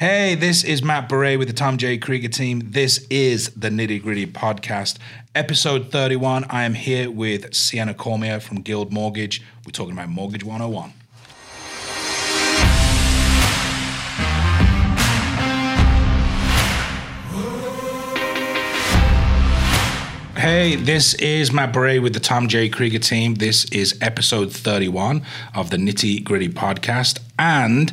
Hey, this is Matt Beret with the Tom J. Krieger team. This is the Nitty Gritty Podcast, episode 31. I am here with Sienna Cormier from Guild Mortgage. We're talking about Mortgage 101. Hey, this is Matt Beret with the Tom J. Krieger team. This is episode 31 of the Nitty Gritty Podcast. And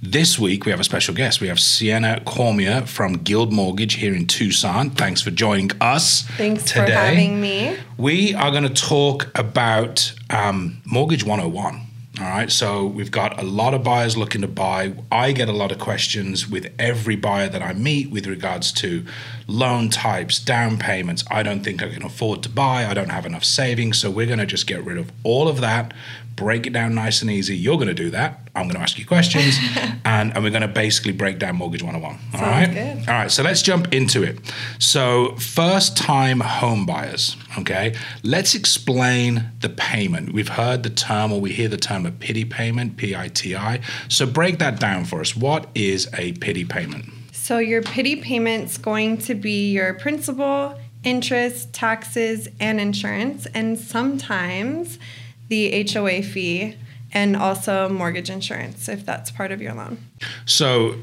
this week, we have a special guest. We have Sienna Cormier from Guild Mortgage here in Tucson. Thanks for joining us. Thanks today. for having me. We are going to talk about um, Mortgage 101. All right, so we've got a lot of buyers looking to buy. I get a lot of questions with every buyer that I meet with regards to loan types, down payments. I don't think I can afford to buy. I don't have enough savings. So we're going to just get rid of all of that, break it down nice and easy. You're going to do that. I'm going to ask you questions, and, and we're going to basically break down Mortgage 101. All Sounds right? good. All right, so let's jump into it. So, first time home buyers, okay? Let's explain the payment. We've heard the term, or we hear the term a pity payment, P I T I. So, break that down for us. What is a pity payment? So, your pity payment's going to be your principal, interest, taxes, and insurance, and sometimes the HOA fee and also mortgage insurance if that's part of your loan. So,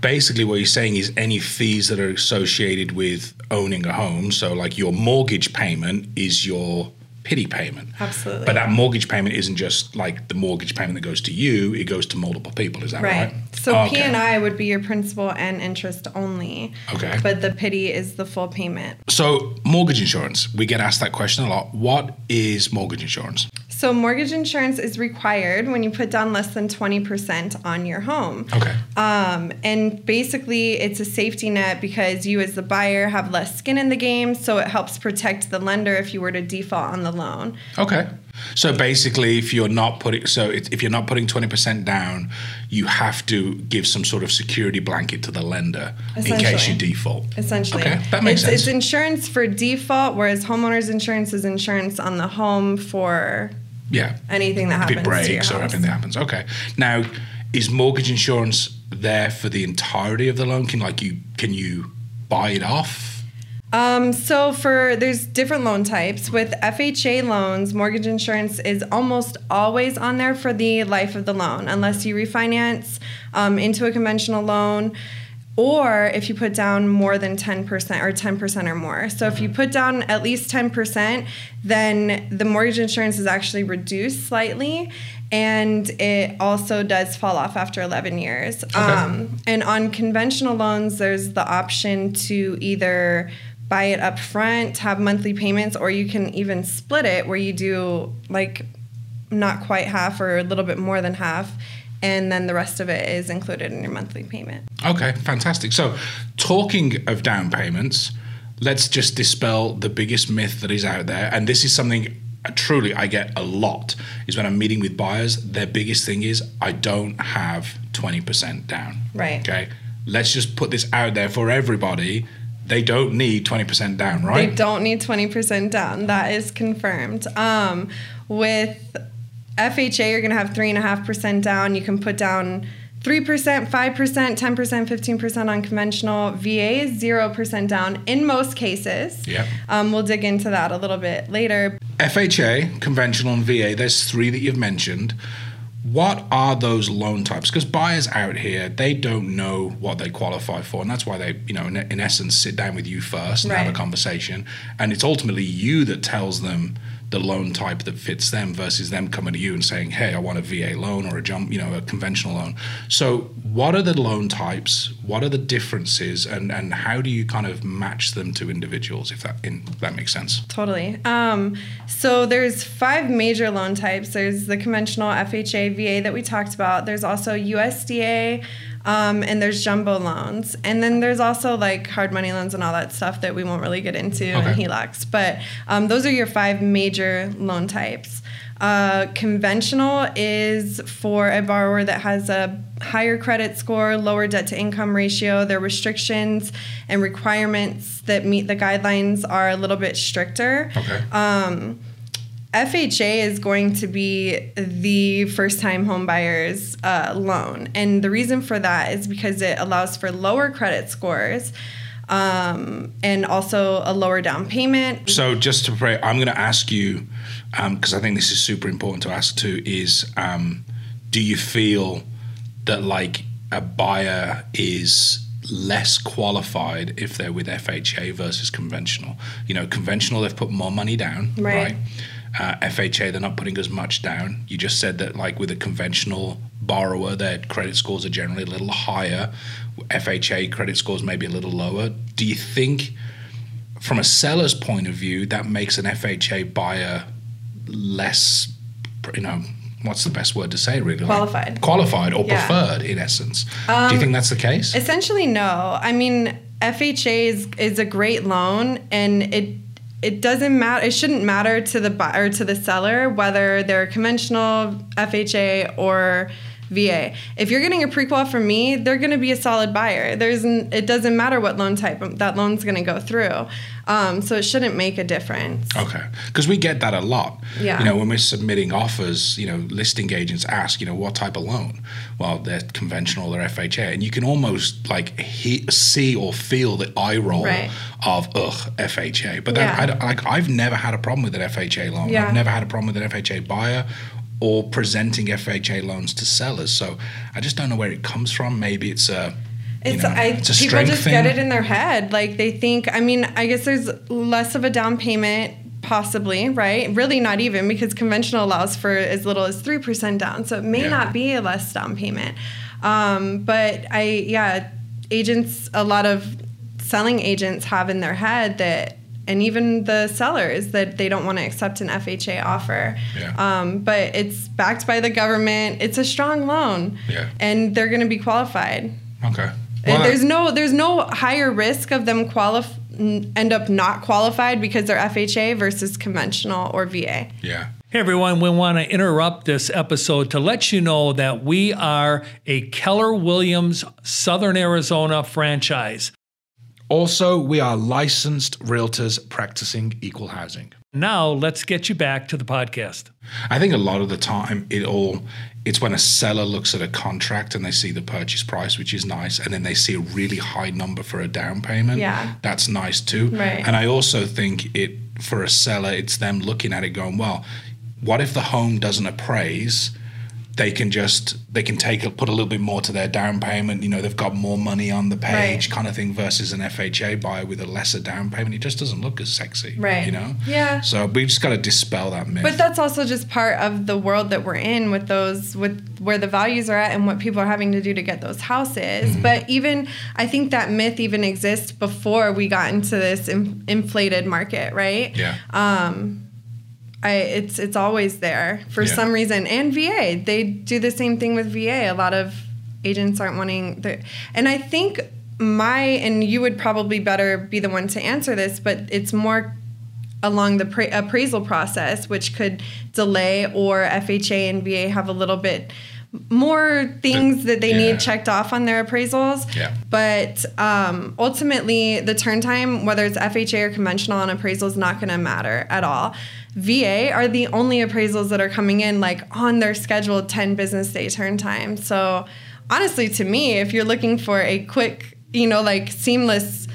basically, what you're saying is any fees that are associated with owning a home. So, like your mortgage payment is your pity payment. Absolutely. But that mortgage payment isn't just like the mortgage payment that goes to you, it goes to multiple people. Is that right? Right. So Okay. P and I would be your principal and interest only. Okay. But the pity is the full payment. So, mortgage insurance, we get asked that question a lot. What is mortgage insurance? So mortgage insurance is required when you put down less than 20% on your home. Okay. Um, and basically, it's a safety net because you, as the buyer, have less skin in the game. So it helps protect the lender if you were to default on the loan. Okay. So basically, if you're not putting so if you're not putting twenty percent down, you have to give some sort of security blanket to the lender in case you default. Essentially, Okay, that makes it's, sense. It's insurance for default, whereas homeowners insurance is insurance on the home for Yeah. anything that If happens it breaks or anything that happens. Okay. Now, is mortgage insurance there for the entirety of the loan? Can like you can you buy it off? Um, so for there's different loan types. With FHA loans, mortgage insurance is almost always on there for the life of the loan, unless you refinance um, into a conventional loan. Or if you put down more than 10% or 10% or more. So if you put down at least 10%, then the mortgage insurance is actually reduced slightly. And it also does fall off after 11 years. Um, and on conventional loans, there's the option to either buy it up front, have monthly payments, or you can even split it where you do like not quite half or a little bit more than half, and then the rest of it is included in your monthly payment. Okay, fantastic. So, talking of down payments, let's just dispel the biggest myth that is out there. And this is something uh, truly I get a lot is when I'm meeting with buyers, their biggest thing is I don't have 20% down. Right. Okay. Let's just put this out there for everybody. They don't need 20% down, right? They don't need 20% down. That is confirmed. Um, with FHA, you're going to have 3.5% down. You can put down 3%, 5%, 10%, 15% on conventional. VA is 0% down in most cases. Yep. Um, we'll dig into that a little bit later. FHA, conventional, and VA, there's three that you've mentioned. What are those loan types? Because buyers out here, they don't know what they qualify for. And that's why they, you know, in, in essence, sit down with you first and have a conversation. And it's ultimately you that tells them the loan type that fits them versus them coming to you and saying, hey, I want a VA loan or a jump, you know, a conventional loan. So what are the loan types? What are the differences? And, and how do you kind of match them to individuals, if that, in, that makes sense? Totally. Um, so there's five major loan types. There's the conventional FHA, VA that we talked about. There's also USDA, um, and there's jumbo loans, and then there's also like hard money loans and all that stuff that we won't really get into and Okay. HELOCs. But um, those are your five major loan types. Uh, conventional is for a borrower that has a higher credit score, lower debt to income ratio. Their restrictions and requirements that meet the guidelines are a little bit stricter. Okay. Um, FHA is going to be the first time home buyers uh, loan. And the reason for that is because it allows for lower credit scores um, and also a lower down payment. So just to pray, I'm going to ask you because um, I think this is super important to ask too. Is um, do you feel that like a buyer is less qualified if they're with FHA versus conventional? You know, conventional they've put more money down, right? right? Uh, FHA they're not putting as much down. You just said that like with a conventional borrower, their credit scores are generally a little higher. FHA credit scores maybe a little lower. Do you think, from a seller's point of view, that makes an FHA buyer less, you know, what's the best word to say really qualified like, qualified or yeah. preferred in essence um, do you think that's the case essentially no i mean fha is, is a great loan and it it doesn't matter it shouldn't matter to the buyer to the seller whether they're conventional fha or VA. If you're getting a prequal from me, they're going to be a solid buyer. There's it doesn't matter what loan type that loan's going to go through. Um, so it shouldn't make a difference. Okay, because we get that a lot. Yeah. You know, when we're submitting offers, you know, listing agents ask, you know, what type of loan? Well, they're conventional, they're FHA, and you can almost like he, see or feel the eye roll right. of ugh FHA. But that, yeah. I, like I've never had a problem with an FHA loan. Yeah. I've never had a problem with an FHA buyer or presenting FHA loans to sellers. So I just don't know where it comes from. Maybe it's a it's, know, I, it's people just thing. get it in their head. Like they think, I mean, I guess there's less of a down payment possibly, right? Really not even because conventional allows for as little as 3% down. So it may yeah. not be a less down payment. Um, but I, yeah, agents, a lot of selling agents have in their head that and even the sellers that they don't want to accept an FHA offer. Yeah. Um, but it's backed by the government. It's a strong loan. Yeah. And they're going to be qualified. Okay. Well, there's no there's no higher risk of them qualify end up not qualified because they're FHA versus conventional or VA. Yeah. Hey everyone, we want to interrupt this episode to let you know that we are a Keller Williams Southern Arizona franchise. Also, we are licensed realtors practicing equal housing. Now, let's get you back to the podcast. I think a lot of the time it all it's when a seller looks at a contract and they see the purchase price, which is nice, and then they see a really high number for a down payment. Yeah. That's nice too. Right. And I also think it for a seller, it's them looking at it going, well, what if the home doesn't appraise? They can just they can take a, put a little bit more to their down payment. You know, they've got more money on the page, right. kind of thing, versus an FHA buyer with a lesser down payment. It just doesn't look as sexy, right? You know, yeah. So we just got to dispel that myth. But that's also just part of the world that we're in with those with where the values are at and what people are having to do to get those houses. Mm-hmm. But even I think that myth even exists before we got into this in, inflated market, right? Yeah. Um, I, it's it's always there for yeah. some reason. And VA, they do the same thing with VA. A lot of agents aren't wanting the, and I think my and you would probably better be the one to answer this, but it's more along the pra- appraisal process, which could delay, or FHA and VA have a little bit more things that they yeah. need checked off on their appraisals. Yeah. But um, ultimately, the turn time, whether it's FHA or conventional on appraisal, is not going to matter at all. VA are the only appraisals that are coming in like on their scheduled 10 business day turn time. So honestly, to me, if you're looking for a quick, you know, like seamless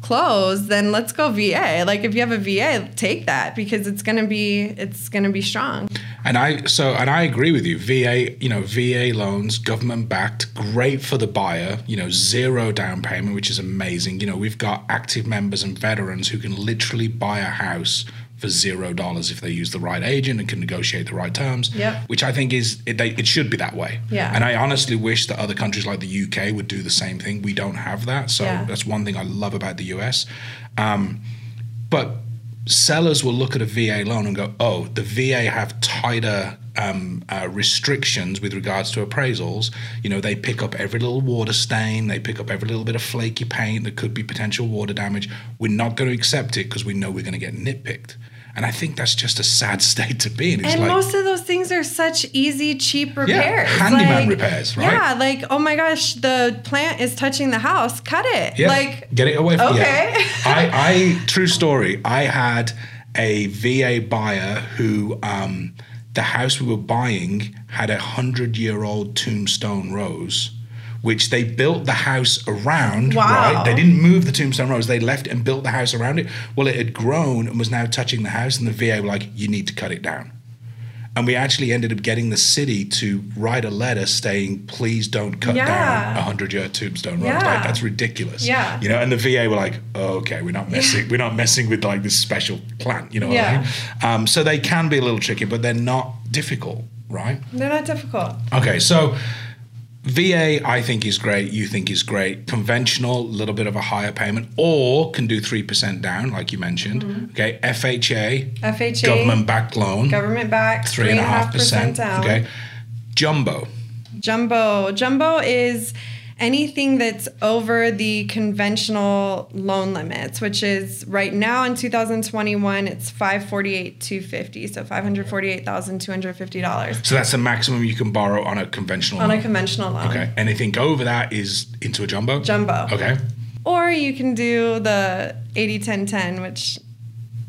close, then let's go VA. Like if you have a VA, take that because it's gonna be it's gonna be strong. And I so and I agree with you. VA, you know, VA loans, government backed, great for the buyer. You know, zero down payment, which is amazing. You know, we've got active members and veterans who can literally buy a house for zero dollars if they use the right agent and can negotiate the right terms. Yeah. Which I think is it, they, it should be that way. Yeah. And I honestly wish that other countries like the UK would do the same thing. We don't have that, so yeah. that's one thing I love about the US. Um, but sellers will look at a VA loan and go, "Oh, the VA have tighter um, uh, restrictions with regards to appraisals. You know, they pick up every little water stain, they pick up every little bit of flaky paint that could be potential water damage. We're not going to accept it because we know we're going to get nitpicked. And I think that's just a sad state to be in. It's and like, most of those things are such easy, cheap repairs. Yeah, handyman like, repairs, right? Yeah, like oh my gosh, the plant is touching the house. Cut it. Yeah, like get it away. From, okay. Yeah. I, I true story. I had a VA buyer who um, the house we were buying had a hundred year old tombstone rose. Which they built the house around, Wow. right? They didn't move the tombstone rose. They left it and built the house around it. Well, it had grown and was now touching the house, and the VA were like, "You need to cut it down." And we actually ended up getting the city to write a letter saying, please don't cut Yeah. down a hundred year tombstone. Yeah. Like that's ridiculous. Yeah. You know, and the VA were like, oh, okay, we're not messing we're not messing with like this special plant, you know Yeah. Um, so they can be a little tricky, but they're not difficult, right? They're not difficult. Okay, so VA, I think is great. You think is great. Conventional, a little bit of a higher payment, or can do three percent down, like you mentioned. Mm-hmm. Okay, FHA, FHA, government backed loan, government backed, three and a half percent. down. Okay, jumbo. Jumbo. Jumbo is anything that's over the conventional loan limits, which is right now in 2021, it's 548 250 so $548,250 So that's the maximum you can borrow on a conventional on loan. a conventional loan. okay, anything over that is into a jumbo. Jumbo. Okay. Or you can do the 80 10 10, which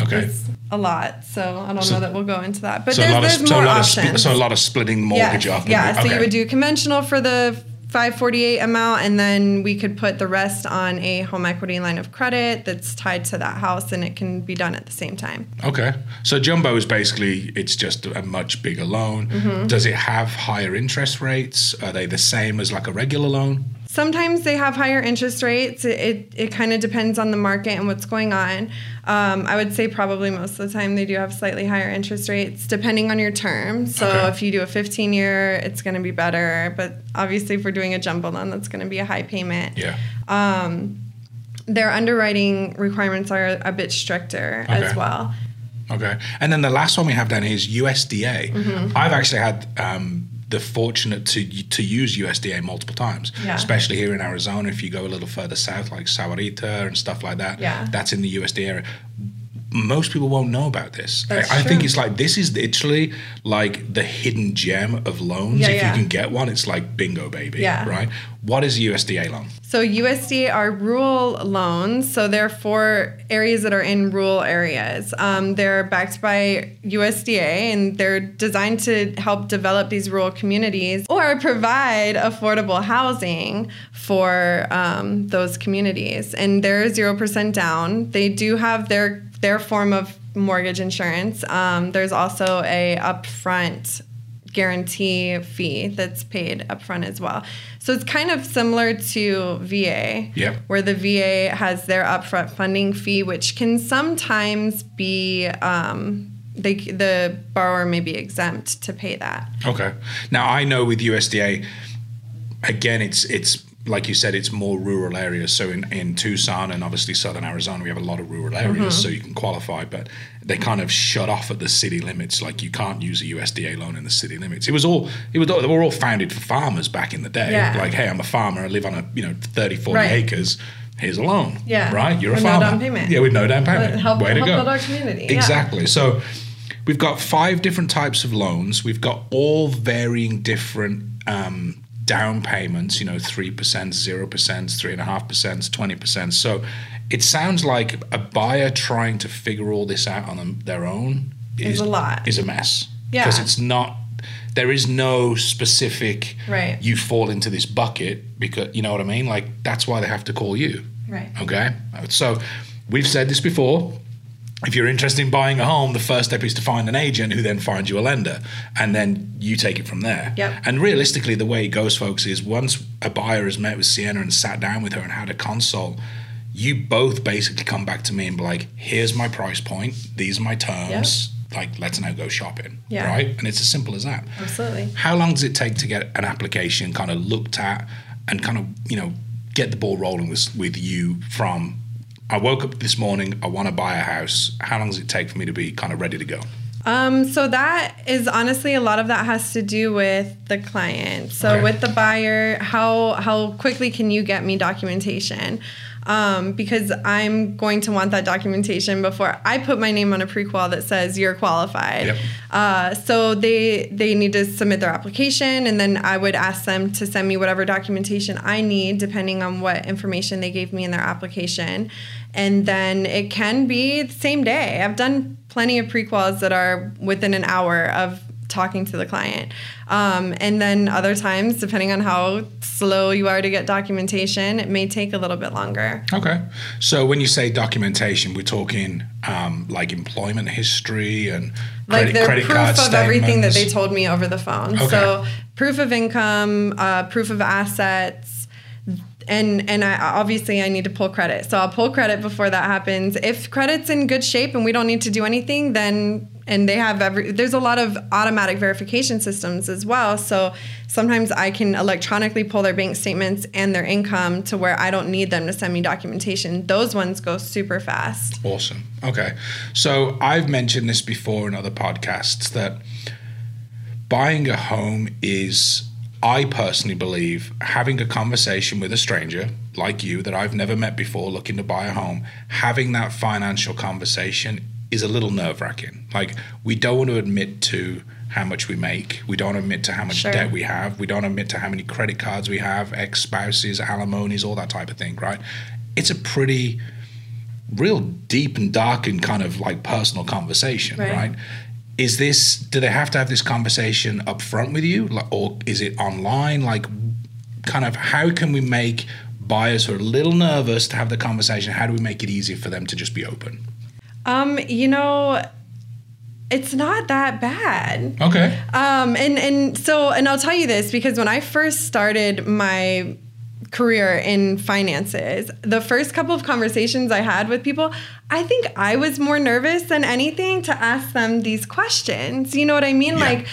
Okay. is a lot. So I don't So- know that we'll go into that. But So a there's, lot of there's so a more options. so a lot of splitting the mortgage yeah, up. Yeah, so okay. you would do conventional for the 548 amount, and then we could put the rest on a home equity line of credit that's tied to that house, and it can be done at the same time. Okay. So jumbo is basically it's just a much bigger loan. Mm-hmm. Does it have higher interest rates? Are they the same as like a regular loan? Sometimes they have higher interest rates. It, it, it kind of depends on the market and what's going on. Um, I would say probably most of the time they do have slightly higher interest rates depending on your term. So Okay. if you do a 15 year, it's going to be better. But obviously, if we're doing a jumbo loan, that's going to be a high payment. Yeah. Um, Their underwriting requirements are a bit stricter Okay. as well. Okay. And then the last one we have down is USDA. Mm-hmm. I've actually had um, the fortunate to to use USDA multiple times, Yeah. especially here in Arizona. If you go a little further south, like Sahuarita and stuff like that, Yeah. that's in the USDA area. Most people won't know about this. I, I think it's like this is literally like the hidden gem of loans. Yeah, if yeah. you can get one, it's like bingo, baby. Yeah. Right. What is a USDA loan? So USDA are rural loans, so they're for areas that are in rural areas. Um, they're backed by USDA, and they're designed to help develop these rural communities or provide affordable housing for um, those communities. And they're zero percent down. They do have their their form of mortgage insurance. Um, there's also a upfront guarantee fee that's paid upfront as well. So it's kind of similar to VA, Yep. where the VA has their upfront funding fee, which can sometimes be um, they, the borrower may be exempt to pay that. Okay. Now I know with USDA, again, it's it's like you said, it's more rural areas. So in, in Tucson and obviously southern Arizona, we have a lot of rural areas, so you can qualify. But they kind of shut off at the city limits. Like you can't use a USDA loan in the city limits. It was all it was all, they were all founded for farmers back in the day. Yeah. Like, hey, I'm a farmer. I live on a you know 30, 40 Right. acres. Here's a loan. Yeah. Right. You're With a no farmer. down payment. Yeah, with no down payment. Help- Way to help go. build our community, yeah. Exactly. So we've got five different types of loans. We've got all varying different um, down payments, you know, 3%, 0%, 3.5%, 20%. So it sounds like a buyer trying to figure all this out on them, their own Is a lot. Is a mess. Yeah. Because it's not, there is no specific, Right. you fall into this bucket because, you know what I mean? Like, that's why they have to call you. Right. Okay. So we've said this before. If you're interested in buying a home, the first step is to find an agent who then finds you a lender, and then you take it from there. Yep. And realistically, the way it goes, folks, is once a buyer has met with Sienna and sat down with her and had a consult, you both basically come back to me and be like, "Here's my price point. These are my terms. Like, let's now go shopping." Yeah. Right. And it's as simple as that. Absolutely. How long does it take to get an application kind of looked at and kind of, you know, get the ball rolling with, with you from I woke up this morning, I want to buy a house. How long does it take for me to be kind of ready to go? Um, so that is honestly a lot of that has to do with the client. So Okay. with the buyer, how how quickly can you get me documentation? Um, because I'm going to want that documentation before I put my name on a prequal that says you're qualified. Yep. Uh, so they they need to submit their application, and then I would ask them to send me whatever documentation I need, depending on what information they gave me in their application. And then it can be the same day. I've done plenty of prequals that are within an hour of talking to the client. Um, and then other times, depending on how slow you are to get documentation, it may take a little bit longer. Okay. So when you say documentation, we're talking um, like employment history and credit, like their credit proof of everything that they told me over the phone. Okay. So proof of income, uh, proof of assets. And and I obviously I need to pull credit, so I'll pull credit before that happens. If credit's in good shape and we don't need to do anything, then and they have every there's a lot of automatic verification systems as well. So sometimes I can electronically pull their bank statements and their income to where I don't need them to send me documentation. Those ones go super fast. Awesome. Okay. So I've mentioned this before in other podcasts that buying a home is, I personally believe, having a conversation with a stranger like you that I've never met before looking to buy a home, having that financial conversation is a little nerve wracking. Like, we don't want to admit to how much we make. We don't admit to how much Sure. debt we have. We don't admit to how many credit cards we have, ex spouses, alimonies, all that type of thing, right? It's a pretty real deep and dark and kind of like personal conversation, Right. right? Is this? Do they have to have this conversation up front with you, or is it online? Like, kind of, how can we make buyers who are a little nervous to have the conversation? How do we make it easier for them to just be open? Um, you know, it's not that bad. Okay. Um, and and so and I'll tell you this because when I first started my career in finances, the first couple of conversations I had with people, I think I was more nervous than anything to ask them these questions. You know what I mean? Yeah. Like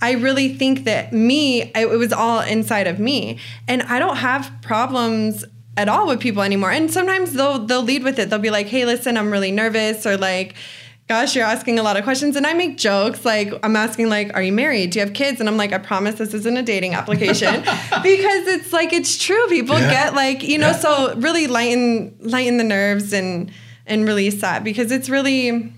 I really think that me, it it was all inside of me, and I don't have problems at all with people anymore. And sometimes they'll they'll lead with it. They'll be like, "Hey, listen, I'm really nervous," or like. Gosh, you're asking a lot of questions, and I make jokes like I'm asking like, "Are you married? Do you have kids?" And I'm like, "I promise this isn't a dating application," because it's like it's true. People Yeah. get like you know, Yeah. so really lighten lighten the nerves and and release that because it's really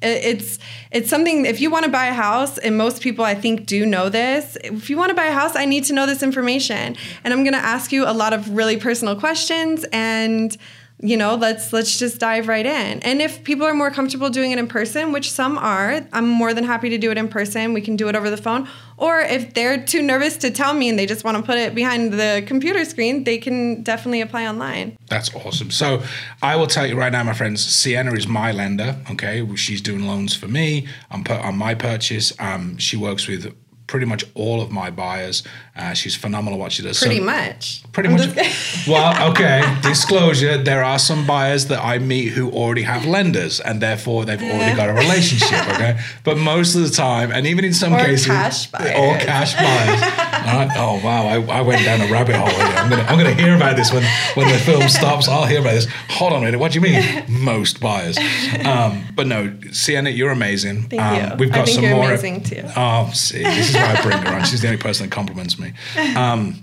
it's it's something if you want to buy a house and most people i think do know this if you want to buy a house i need to know this information and i'm going to ask you a lot of really personal questions and you know let's let's just dive right in and if people are more comfortable doing it in person which some are i'm more than happy to do it in person we can do it over the phone or if they're too nervous to tell me and they just want to put it behind the computer screen they can definitely apply online That's awesome. So I will tell you right now, my friends, Sienna is my lender. Okay, she's doing loans for me on per, on my purchase. Um, she works with pretty much all of my buyers. Uh, she's phenomenal at what she does. So- pretty much Pretty I'm much. well, okay. Disclosure: there are some buyers that I meet who already have lenders, and therefore they've already got a relationship. Okay, but most of the time, and even in some Or cases, cash buyers. or cash buyers. Right. Oh wow, I, I went down a rabbit hole. Here. I'm gonna I'm gonna hear about this when when the film stops. I'll hear about this. Hold on a minute. What do you mean? Most buyers. Um, but no, Sienna, you're amazing. Thank um, you. We've got I think some you're more. amazing too. Oh, see, this is why I bring her on. She's the only person that compliments me. Um,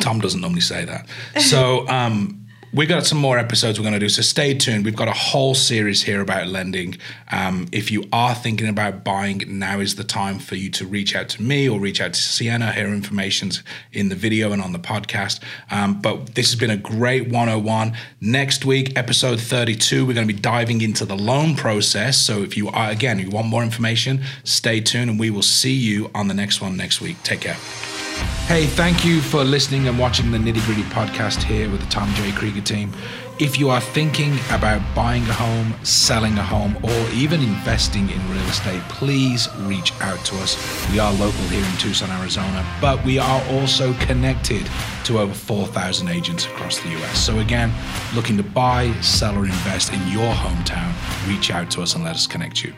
Tom doesn't normally say that. So um, we got some more episodes we're going to do. So stay tuned. We've got a whole series here about lending. Um, if you are thinking about buying, now is the time for you to reach out to me or reach out to Sienna. Her information's in the video and on the podcast. Um, but this has been a great 101. Next week, episode 32, we're going to be diving into the loan process. So if you are, again, you want more information, stay tuned and we will see you on the next one next week. Take care. Hey, thank you for listening and watching the Nitty Gritty podcast here with the Tom J. Krieger team. If you are thinking about buying a home, selling a home, or even investing in real estate, please reach out to us. We are local here in Tucson, Arizona, but we are also connected to over 4,000 agents across the US. So, again, looking to buy, sell, or invest in your hometown, reach out to us and let us connect you.